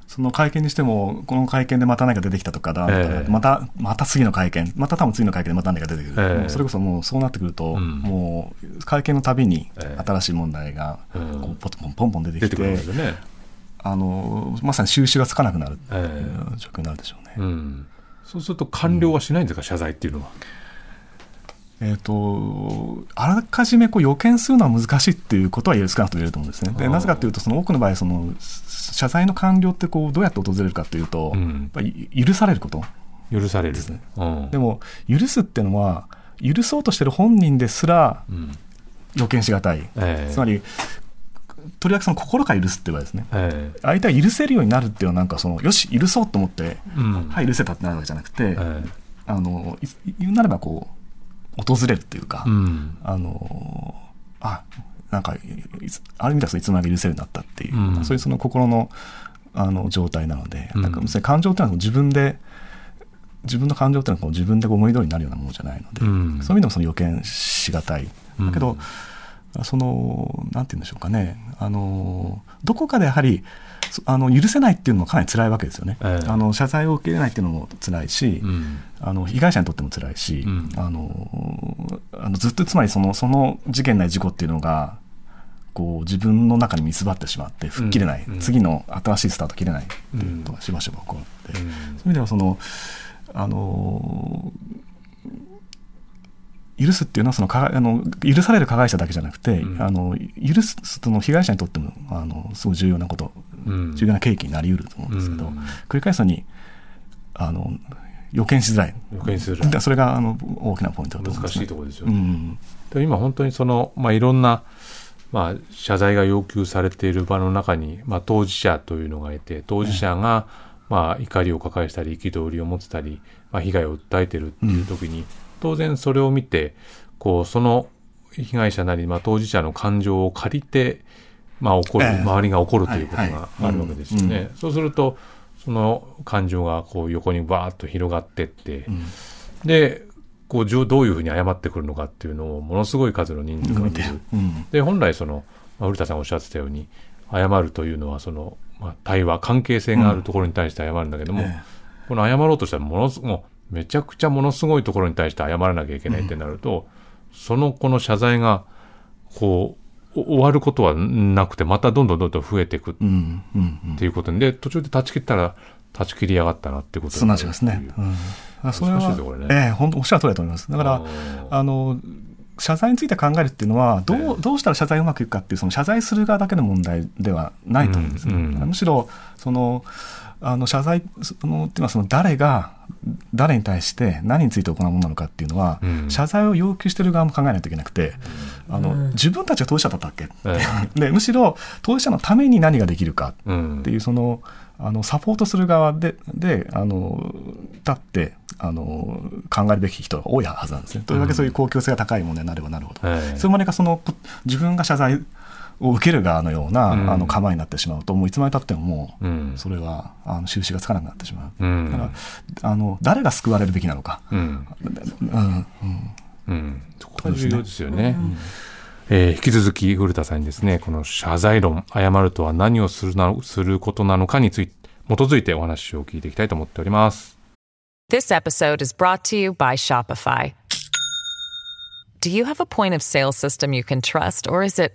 その会見にしても、この会見でまた何か出てきたとかだ、ええまた、また次の会見、また多分次の会見でまた何か出てくる。ええもうそれこそもうそうなってくると、んもう会見のたびにええ新しい問題がうんこうポンポンポン出てきて。あの、まさに収拾がつかなくなる、ええ状況になるでしょうね。うん、そうすると完了はしないんですか、謝罪っていうのは。えっ、と、あらかじめこう予見するのは難しいっていうことは少なくとも言えると思うんですね。でなぜかというと、その多くの場合、その謝罪の完了ってこうどうやって訪れるかというと、うんやっぱり許されること。許される。ねうんでも、許すっていうのは、許そうとしてる本人ですらうん予見しがたい。ええつまり、とりわけその心から許すっていう場合ですね。ええ相手が許せるようになるっていうのは、なんかその、よし、許そうと思って、うんはい、許せたってなるわけじゃなくて、ええあの、い言うなればこう、訪れるっていうか、うん。あのあなんかある意味ではいつの間にか許せるようになったっていう、うん。そういうその心のあの状態なので、うん。なんか感情っていうのは自分で自分の感情っていうのはこう自分で思い通りになるようなものじゃないので、うん。そういう意味でもその予見しがたい、うん。だけどそのなんて言うんでしょうかね。あのどこかでやはりそあの許せないっていうのもかなり辛いわけですよね、ええ。あの謝罪を受け入れないっていうのも辛いし、うん。あの被害者にとっても辛いし、うん。あのあのずっとつまりそのその事件ない事故っていうのがこう自分の中に見つばってしまって吹っ切れない、うん。次の新しいスタート切れないっていうことがしばしば起こって、うん。そういう意味ではそのあの許すっていうのはそのかあの許される加害者だけじゃなくて、うん。あの許すその被害者にとってもあのすごい重要なこと、うん重要な契機になりうると思うんですけど、うん。繰り返すのにあの予見しづらい。予見しづらい。でそれがあの大きなポイントだと思います、難しいところですよね。うん。で今本当にその、まあ、いろんな、まあ、謝罪が要求されている場の中に、まあ、当事者というのがいて当事者が、まあ、怒りを抱えたり憤りを持ってたり、まあ、被害を訴えてるっていう時に、当然それを見てこうその被害者なり、まあ、当事者の感情を借りて、まあ、怒る、ええ。周りが怒るということはいがはい。あるわけですよね。そうするとその感情がこう横にバーッと広がってって、うん。でこうどういうふうに謝ってくるのかっていうのをものすごい数の人数が見る。うん。で本来その、まあ、古田さんおっしゃってたように謝るというのはその、まあ、対話関係性があるところに対して謝るんだけども、えこの謝ろうとしたらものすもうめちゃくちゃものすごいところに対して謝らなきゃいけないってなると、そのこの謝罪がこうお終わることはなくてまたどんどんどんどん増えていくっうんうんうん。ていうことで途中で断ち切ったら断ち切りやがったなってことそうなっちゃいますね。それは難しいぞこれね。ええ本当おっしゃる通りだと思います。だから、あの、謝罪について考えるっていうのはどう、どうしたら謝罪うまくいくかっていう、その謝罪する側だけの問題ではないと思うんですね。うんうん。むしろ、その、あの謝罪そのっていうのはその誰が誰に対して何について行うものなのかっていうのは、うん。謝罪を要求してる側も考えないといけなくて、あの自分たちが当事者だったっけ、え でむしろ当事者のために何ができるかうんっていうそのあのサポートする側でであの立ってあの考えるべき人が多いはずなんですね。とりわけそういう公共性が高いものになればなるほど、ええ。それまでがそのこ自分が謝罪を受ける側のような、うんあの構えになってしまうともういつまでたってももう、うんそれはあの収拾がつかなくなってしまう。うんだからあの誰が救われるべきなのか。うんうんうんうん、そこが重要ですよね。えー引き続き古田さんにですね、この謝罪論、謝るとは何をするなすることなのかについて、基づいてお話を聞いていきたいと思っております。This episode is brought to you by Shopify. Do you have a point of sale system you can trust, or is it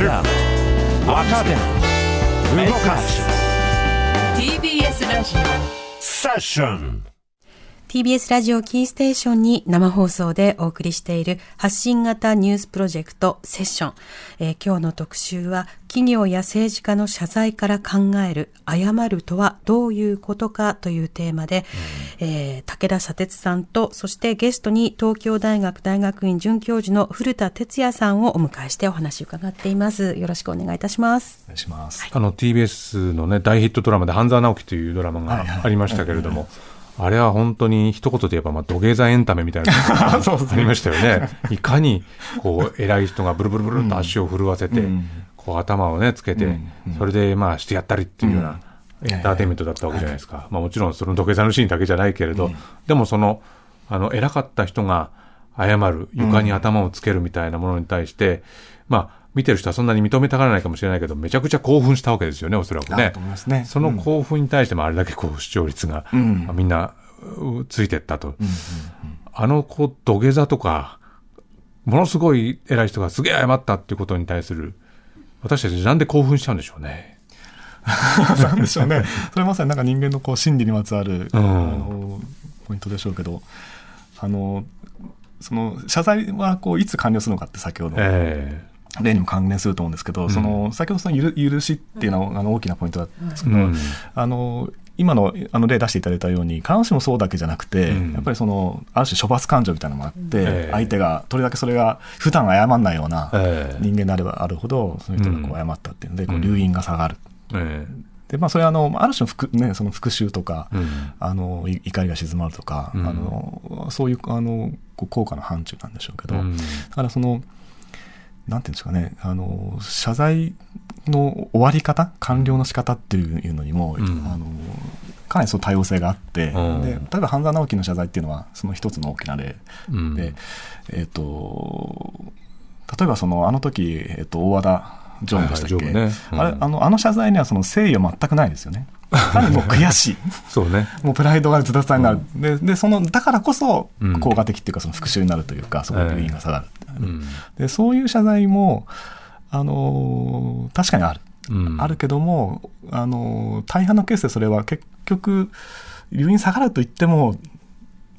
905-954知る若手動かす TBS ラジセッション TBS ラジオキーステーションに生放送でお送りしている発信型ニュースプロジェクトセッション。えー今日の特集は企業や政治家の謝罪から考える謝るとはどういうことかというテーマで、えー武田砂鉄さんとそしてゲストに東京大学大学院准教授の古田哲也さんをお迎えしてお話を伺っています。よろしくお願いいたします。お願いします。あの TBS のね、大ヒットドラマで半沢直樹というドラマはいはいがありましたけれども、あれは本当に一言で言えば、まあ、土下座エンタメみたいな ありましたよね。いかに、こう、偉い人がブルブルブルっと足を震わせて、うん。こう、頭をね、つけて、うん。それで、まあ、してやったりっていうような、エンターテインメントだったわけじゃないですか。まあ、もちろん、その土下座のシーンだけじゃないけれど、でも、その、あの、偉かった人が謝る、床に頭をつけるみたいなものに対して、まあ、見てる人はそんなに認めたがらないかもしれないけど、めちゃくちゃ興奮したわけですよね、おそらくねね。その興奮に対してもあれだけこう視聴率が、うんみんなうついてったと。あのこう土下座とか、ものすごい偉い人がすげえ謝ったっていうことに対する、私たちなんで興奮しちゃうんでしょうね。なんでしょうね。それまさになんか人間のこう心理にまつわる、うんあのポイントでしょうけど、あのその謝罪はこういつ完了するのかって先ほど、え例にも関連すると思うんですけど、その先ほどそのゆる許しっていうのはあの大きなポイントだったんですけど、うん。あの今のあの例出していただいたように必ずしもそうだけじゃなくて、うん。やっぱりそのある種処罰感情みたいなのもあって、ええ。相手がとりわけそれが普段謝らないようなええ。人間であればあるほど、その人がこう謝ったっていうので、こううん留飲が下がる。えでまあ、それはあのある種の復,、ね、その復讐とか、うん。あのい怒りが静まるとか、うん。あのそういうあの効果の範疇なんでしょうけど、うん。だからそのなんていうんですかねあの謝罪の終わり方完了の仕方っていうのにも、うん。あのかなりその多様性があって、うん。で例えば半沢直樹の謝罪っていうのはその一つの大きな例うん。で、えっ、と例えばそのあの時、えっと大和田常務でしたっけ、はいはいね。うん。あれあのあの謝罪にはその誠意は全くないですよね。単にもう悔しい。そうね。もうプライドがズタズタになる、ででそのだからこそうん。効果的っていうかその復讐になるというか、そこで留飲が下がる、う。ん。でそういう謝罪も、あのー確かにある、うん。あるけども、あのー大半のケースでそれは結局留飲下がると言っても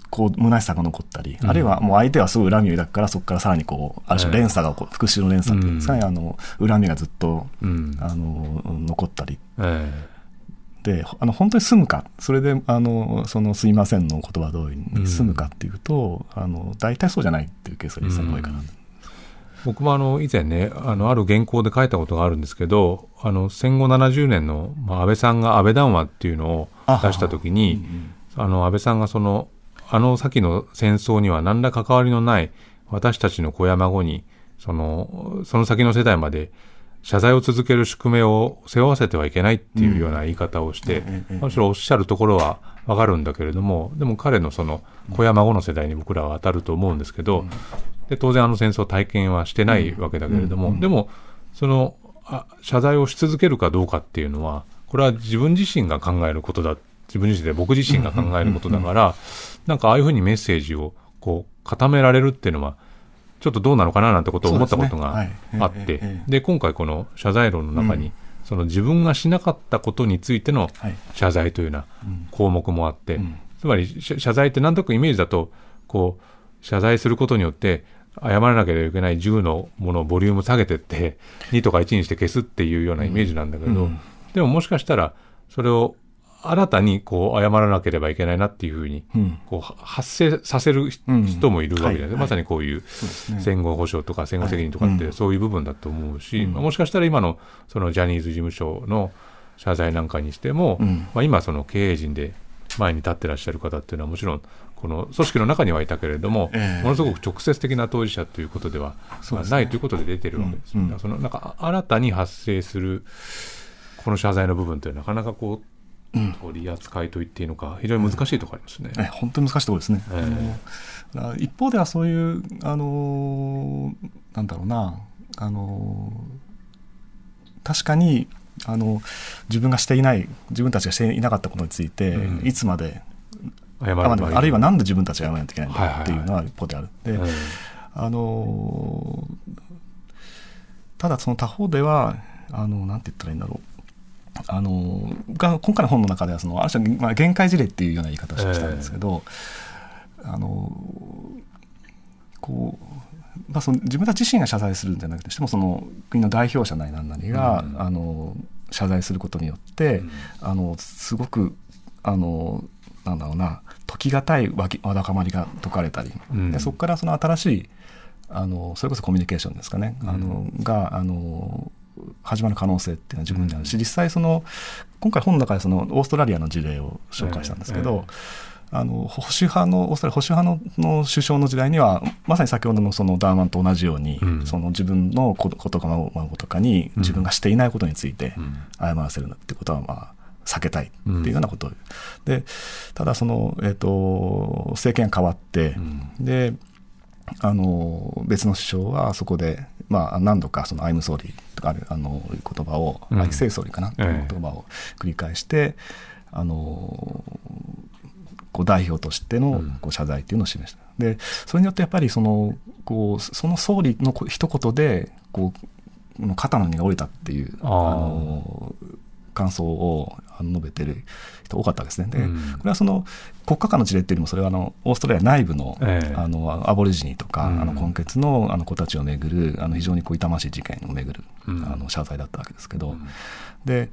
こう虚しさが残ったり、うん。あるいはもう相手はすごい恨みを抱くからそこからさらにこうある種連鎖が起こる、復讐の連鎖っていうんですかね、あの恨みがずっと、うん。あの残ったり。えであの本当に済むか。それであのその「すいません」の言葉通りに済むかっていうと、あの大体そうじゃないっていうケースが実際に多いかな、うん。僕もあの以前ねあのある原稿で書いたことがあるんですけどあの戦後70年の、まあ、安倍さんが安倍談話っていうのを出した時にあの安倍さんがそのあの先の戦争には何ら関わりのない私たちの子や孫にそのその先の世代まで謝罪を続ける宿命を背負わせてはいけないっていうような言い方をして、ええむしろおっしゃるところはわかるんだけれども、でも彼のその子や孫の世代に僕らは当たると思うんですけど、で当然あの戦争を体験はしてないわけだけれども、でもそのあ謝罪をし続けるかどうかっていうのは、これは自分自身が考えることだ、自分自身で僕自身が考えることだから、なんかああいうふうにメッセージをこう固められるっていうのは、ちょっとどうなのかななんてことを思ったことがそうですね。はい。あって、で今回この謝罪論の中に、その自分がしなかったことについてのはい。謝罪というような項目もあって、ん。つまり謝謝罪ってなんとなくイメージだとこう謝罪することによって謝らなければいけない10のものをボリューム下げてって2とか1にして消すっていうようなイメージなんだけど、うん。でももしかしたらそれを新たにこう謝らなければいけないなっていうふうにうん。こうは発生させる人もいるわけじゃない。まさにこういう戦後保障とか戦後責任とかってそういう部分だと思うし、まあもしかしたら今のそのジャニーズ事務所の謝罪なんかにしても、うん。まあ、今その経営陣で前に立ってらっしゃる方っていうのはもちろんこの組織の中にはいたけれども、ええ。ものすごく直接的な当事者ということではないということで出てるわけですそのなんか新たに発生するこの謝罪の部分というのはなかなかこう、取り扱いと言っていいのか非常に難しいところありますね。え本当に難しいところですね。ええ。あのだから一方ではそういう、あのーなんだろうな、あのー確かにあの自分がしていない自分たちがしていなかったことについて、うん。いつまで謝あるあるいはなんで自分たちが謝らないといけないんだっていうのは一方である。でうんあのーただその他方ではあのなんて言ったらいいんだろうあのーが今回の本の中ではそのある種、まあ、限界事例っていうような言い方をしたんですけど、あのーこう、まあ、その自分たち自身が謝罪するんじゃなくてしてもその国の代表者なりなんなりが、うん。あの謝罪することによって、うん。あのすごくあのなんだろうな解き難いわきわだかまりが解かれたり、うん。でそこからその新しいあのそれこそコミュニケーションですかね、あのがあの始まる可能性っていうのは自分にあるし、実際その今回本の中でそのオーストラリアの事例を紹介したんですけど、えあの保守派のオーストラリア保守派のの首相の時代にはまさに先ほどのそのダーマンと同じように、うん。その自分の子子とか孫とかに自分がしていないことについてうん。謝らせるってことはまあ避けたいっていうようなことを、でただその、えー、と政権が変わって、であの別の首相はそこで、まあ、何度かその「I'm sorry」とかあるあの言葉を「うん I say sorry」かなっていうええ。言葉を繰り返して、あのこう代表としてのこう謝罪っていうのを示した。でそれによってやっぱりそのこうその総理のこ一言でこう肩の荷が下りたっていうあー。の感想を述べてる人多かったですね。で、うん。これはその国家間の事例っていうよりもそれはあのオーストラリア内部の,、ええ。あのアボリジニとか、うん。あの根血のあの子たちをめぐるあの非常にこう痛ましい事件をめぐる、うん。あの謝罪だったわけですけど、で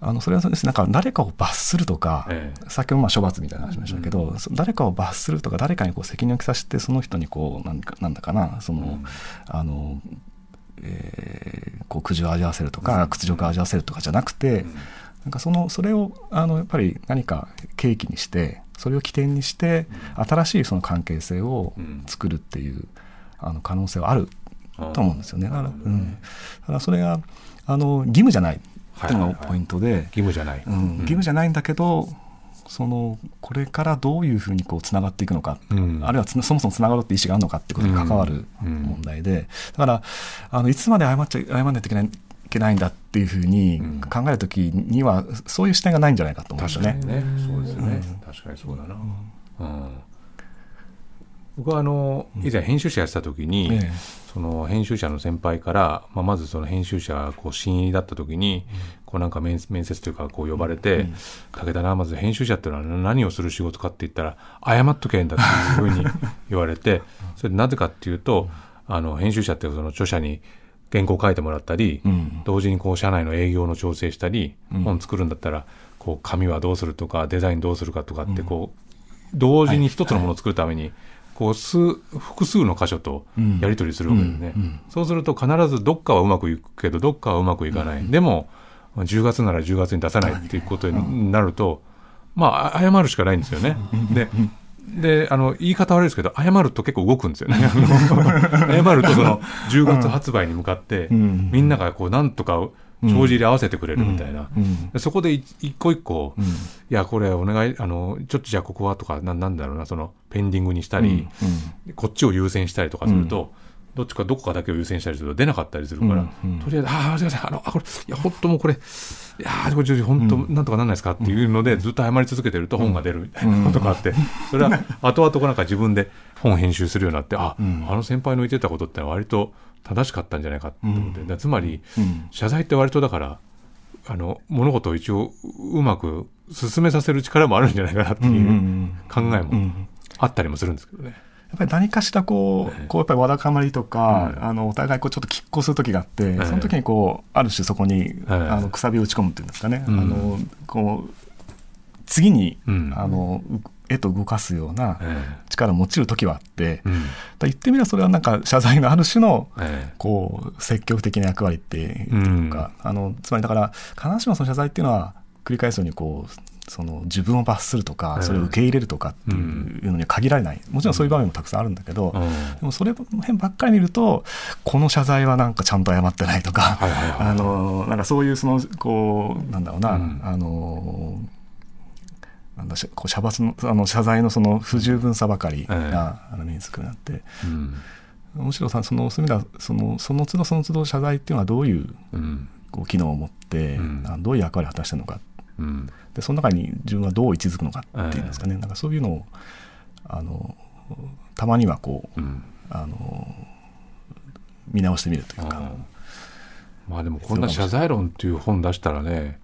あのそれはそうですね。なんか誰かを罰するとか、ええ。先ほどまあ処罰みたいな話しましたけど、そ誰かを罰するとか誰かにこう責任を着させてその人にこうなんかなんだかなその、あのえーこう苦情を味わわせるとか屈辱を味わわせるとかじゃなくて、なんかそのそれをあのやっぱり何か契機にしてそれを起点にして新しいその関係性を作るっていうあの可能性はあると思うんですよね。だから,、うん、だからそれがあの義務じゃないっていうのがポイントで、義務じゃない。うん、義務じゃないんだけどそのこれからどういうふうにこうつながっていくのか、うん。あるいはつそもそもつながろうって意思があるのかってことに関わるうん。問題で、だからあのいつまで謝っちゃ謝らないといけないいけないんだっていうふうに考えるときには、そういう視点がないんじゃないかと思うんですよね。確かにね。そうですよね。確かにそうだな。うん。僕はあの以前編集者やってた時に、ええ。その編集者の先輩から、まあ、まずその編集者がこう新入りだった時に、こうなんか面面接というかこう呼ばれて、武田なまず編集者っていうのは何をする仕事かって言ったら謝っとけんだっていうふうに言われて それでなぜかっていうとあの編集者ってその著者に原稿書いてもらったり、うん。同時にこう社内の営業の調整したり、本作るんだったらこう紙はどうするとかデザインどうするかとかってこう、同時に一つのものを作るために、こう数複数の箇所とやり取りするわけですね、うん。うん。そうすると必ずどっかはうまくいくけどどっかはうまくいかない、でも10月なら10月に出さないっていうことになると、まあ謝るしかないんですよね。でであの言い方悪いですけど謝ると結構動くんですよね。謝るとその10月発売に向かって、うん。みんながこうなんとか帳尻合わせてくれるみたいな、うん。でそこでい一個一個、うん。いやこれお願いあのちょっとじゃあここはとかななんだろうなそのペンディングにしたり、こっちを優先したりとかすると、どっちかどこかだけを優先したりすると出なかったりするから、とりあえず、ああ、すみません、あの、あ、これ、いや、本当もうこれ、いやー、これ、本当、なんとかなんないですかっていうので、ずっと謝り続けてると本が出るみたいなことがあって、それは後々なんか自分で本編集するようになって、あ、ん。あの先輩の言ってたことってのは割と正しかったんじゃないかって思って、つまり、うん。謝罪って割とだから、あの、物事を一応うまく進めさせる力もあるんじゃないかなっていうん考えうんもあったりもするんですけどね。やっぱり何かしらこう、こうやっぱりわだかまりとか、うんあのお互いこうちょっと拮抗する時があって、えその時にこうある種そこに、はいあのくさびを打ち込むっていうんですかね、うん。あのこう次に、うん。あのう絵と動かすようなえ力を持ちる時はあって、え言ってみればそれはなんか謝罪のある種のえこう積極的な役割っていうか、あのつまりだから必ずしもその謝罪っていうのは繰り返すようにこうその自分を罰するとか、ええ。それを受け入れるとかっていうのには限られない。もちろんそういう場面もたくさんあるんだけど、でもそれ辺ばっかり見るとこの謝罪はなんかちゃんと謝ってないとか、あのなんかそういうそのこうなんだろうな、うん。あのなんだしこう謝罰のあの謝罪のその不十分さばかりが、え。えあの目につくなって。うん。むしろさそのそういう意味ではそのその都度その都度謝罪っていうのはどういううん。こう機能を持って、うん。どういう役割を果たしてるのか。うんでその中に自分はどう位置づくのかっていうんですかね、なんかそういうのをあのたまにはこううん。あの見直してみるというか、まあでもこんな謝罪論っていう本出したらね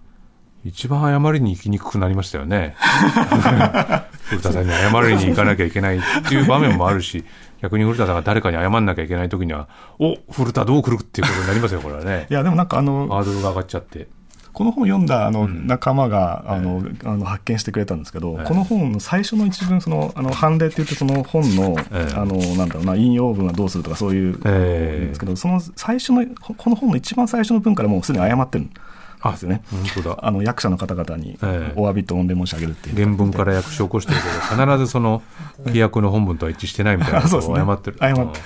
一番謝りに行きにくくなりましたよね。古田さんに謝りに行かなきゃいけないっていう場面もあるし逆に古田さんが誰かに謝んなきゃいけない時にはお古田どう来るっていうことになりますよこれはね。いやでもなんかあのハードルが上がっちゃってこの本を読んだあのん。仲間が、あのあの発見してくれたんですけど、ええ。この本の最初の一文そのあの判例って言ってその本の,、ええ。あのなんだろうな引用文はどうするとかそういうええですけど、その最初のこの本の一番最初の文からもうすでに謝ってるんですよね。本当だ。あの役者の方々にええ。お詫びと御礼申し上げるっていう。原文から訳し起こしてるけど 必ずその規約の本文とは一致してないみたいなこ うですね。とを謝ってる。謝って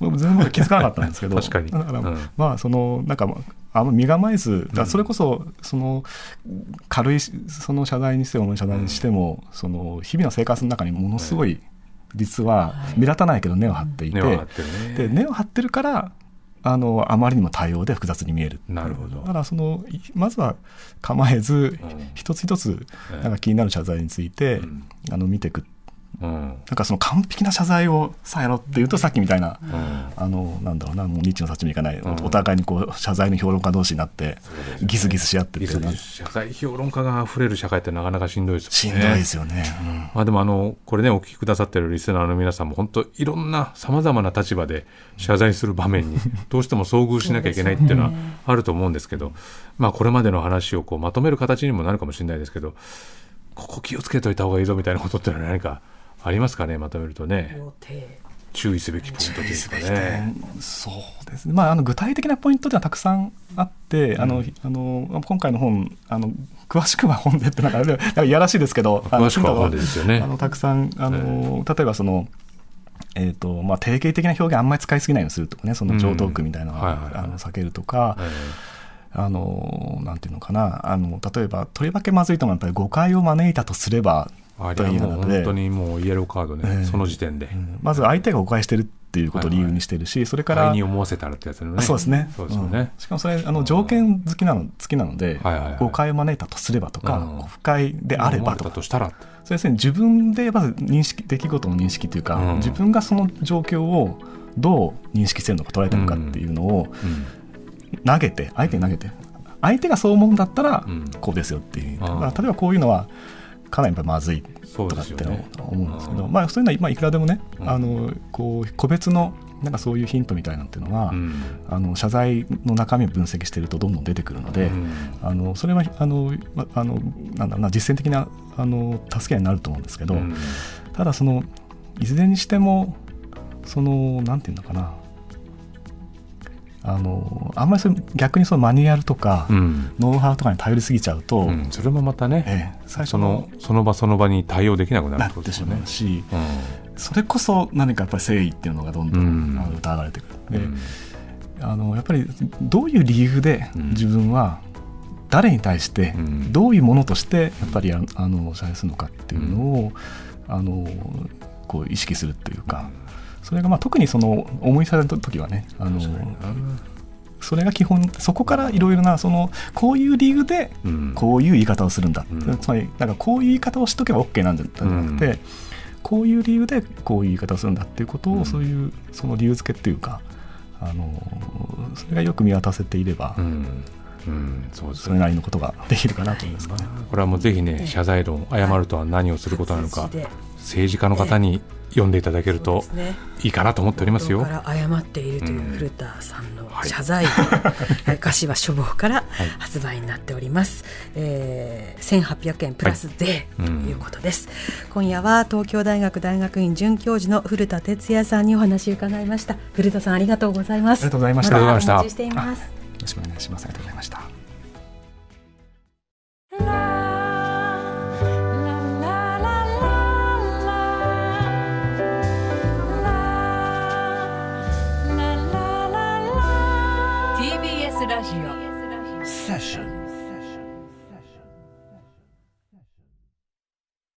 僕全部気づかなかったんですけど。確かに。だからうん。まあそのなんかあんま身構えず、それこそその軽いその謝罪にしても謝罪にしても、その日々の生活の中にものすごい実は目立たないけど根を張っていて、根を張ってるからあのあまりにも多様で複雑に見える。なるほど。だからそのいまずは構えず、うん。一つ一つええなんか気になる謝罪について、ん。あの見ていくうん。なんかその完璧な謝罪をさやろっていうとさっきみたいな、うん。あのなんだろうなもうニッチの幸もいかない、ん。お互いにこう謝罪の評論家同士になってギスギスし合ってっていうのは社会評論家が溢れる社会ってなかなかしんどいですしんもんねどいですよね。まあでもあのこれねお聞きくださってるリスナーの皆さんも本当いろんなさまざまな立場で謝罪する場面に どうしても遭遇しなきゃいけないっていうのはあると思うんですけどまあこれまでの話をこうまとめる形にもなるかもしれないですけどここ気をつけといた方がいいぞみたいなことってのは何かありますかねまとめるとね。注意すべきポイントですかね。そうですね、まあ、あの具体的なポイントではたくさんあって、あのあの今回の本あの詳しくは本でってなんかなんかいやらしいですけど詳しくは本でですよね。あのたくさんあの、例えばそのえーとまあ、定型的な表現あんまり使いすぎないようにするとかねその常套句みたいなのを、うん。はいはいはい。あの避けるとか、え。あのなんていうのかな。あの例えばとりわけまずいともやっぱり誤解を招いたとすればあれはもういうので本当にもうイエローカードね、ええ。その時点で、うん。まず相手が誤解してるっていうことを理由にしてるし、それからに思わせたらってやつのね。そうですね。そうですよね。うん、しかもそれあの条件付きなの付きなので、誤解を招いたとすればとか、うん。不快であればとか。と、したら。それ要するに自分でまず認識出来事の認識というか、うん。自分がその状況をどう認識してるのか捉えてるのかっていうのをうん。投げて相手に投げて。相手がそう思うんだったらうん。こうですよっていう、例えばこういうのはかなりまずいとかって思うんですけど、うんまあ、そういうのは、まあ、いくらでもね、うん。あのこう個別のなんかそういうヒントみたいなのっていうのは、うん。あの謝罪の中身を分析しているとどんどん出てくるので、うん。あのそれはあの、まあのなんだろうな実践的なあの助けになると思うんですけど、うん。ただそのいずれにしてもそのなんていうのかなあのあんまりそれ逆にそのマニュアルとか、うん。ノウハウとかに頼りすぎちゃうと、うん。それもまたね、ええ最初そのその場その場に対応できなくなるなってことですよね。ってしまう。し、うん。それこそ何かやっぱり誠意っていうのがどんどん、疑われてくる。でうん。あのやっぱりどういう理由でうん。自分は誰に対してうん。どういうものとしてやっぱりああの謝罪するのかっていうのを、あのこう意識するっていうか、それがまあ特にその思いされた時はねあのそれが基本そこからいろいろなそのこういう理由でうん。こういう言い方をするんだ、うん。つまりなんかこういう言い方をしとけば OK なんじゃなくて、うん。こういう理由でこういう言い方をするんだっていうことを、うん。そういうその理由付けっていうかあのそれがよく見渡せていれば、うん。うんそうそれなりのことができるかなと思いますかね。これはもうぜひね謝罪論謝るとは何をすることなのか政治家の方に読んでいただけるといいかなと思っておりますよ。冒頭。から謝っているといううん。古田さんのはい。謝罪、歌詞は書房から発売になっております、えー、1800円プラス税とうんいうことです、今夜は東京大学大学院准教授の古田哲也さんにお話を伺いました。古田さんありがとうございます。ありがとうございました。ました待ちしています。よろしくお願いします。ありがとうございました。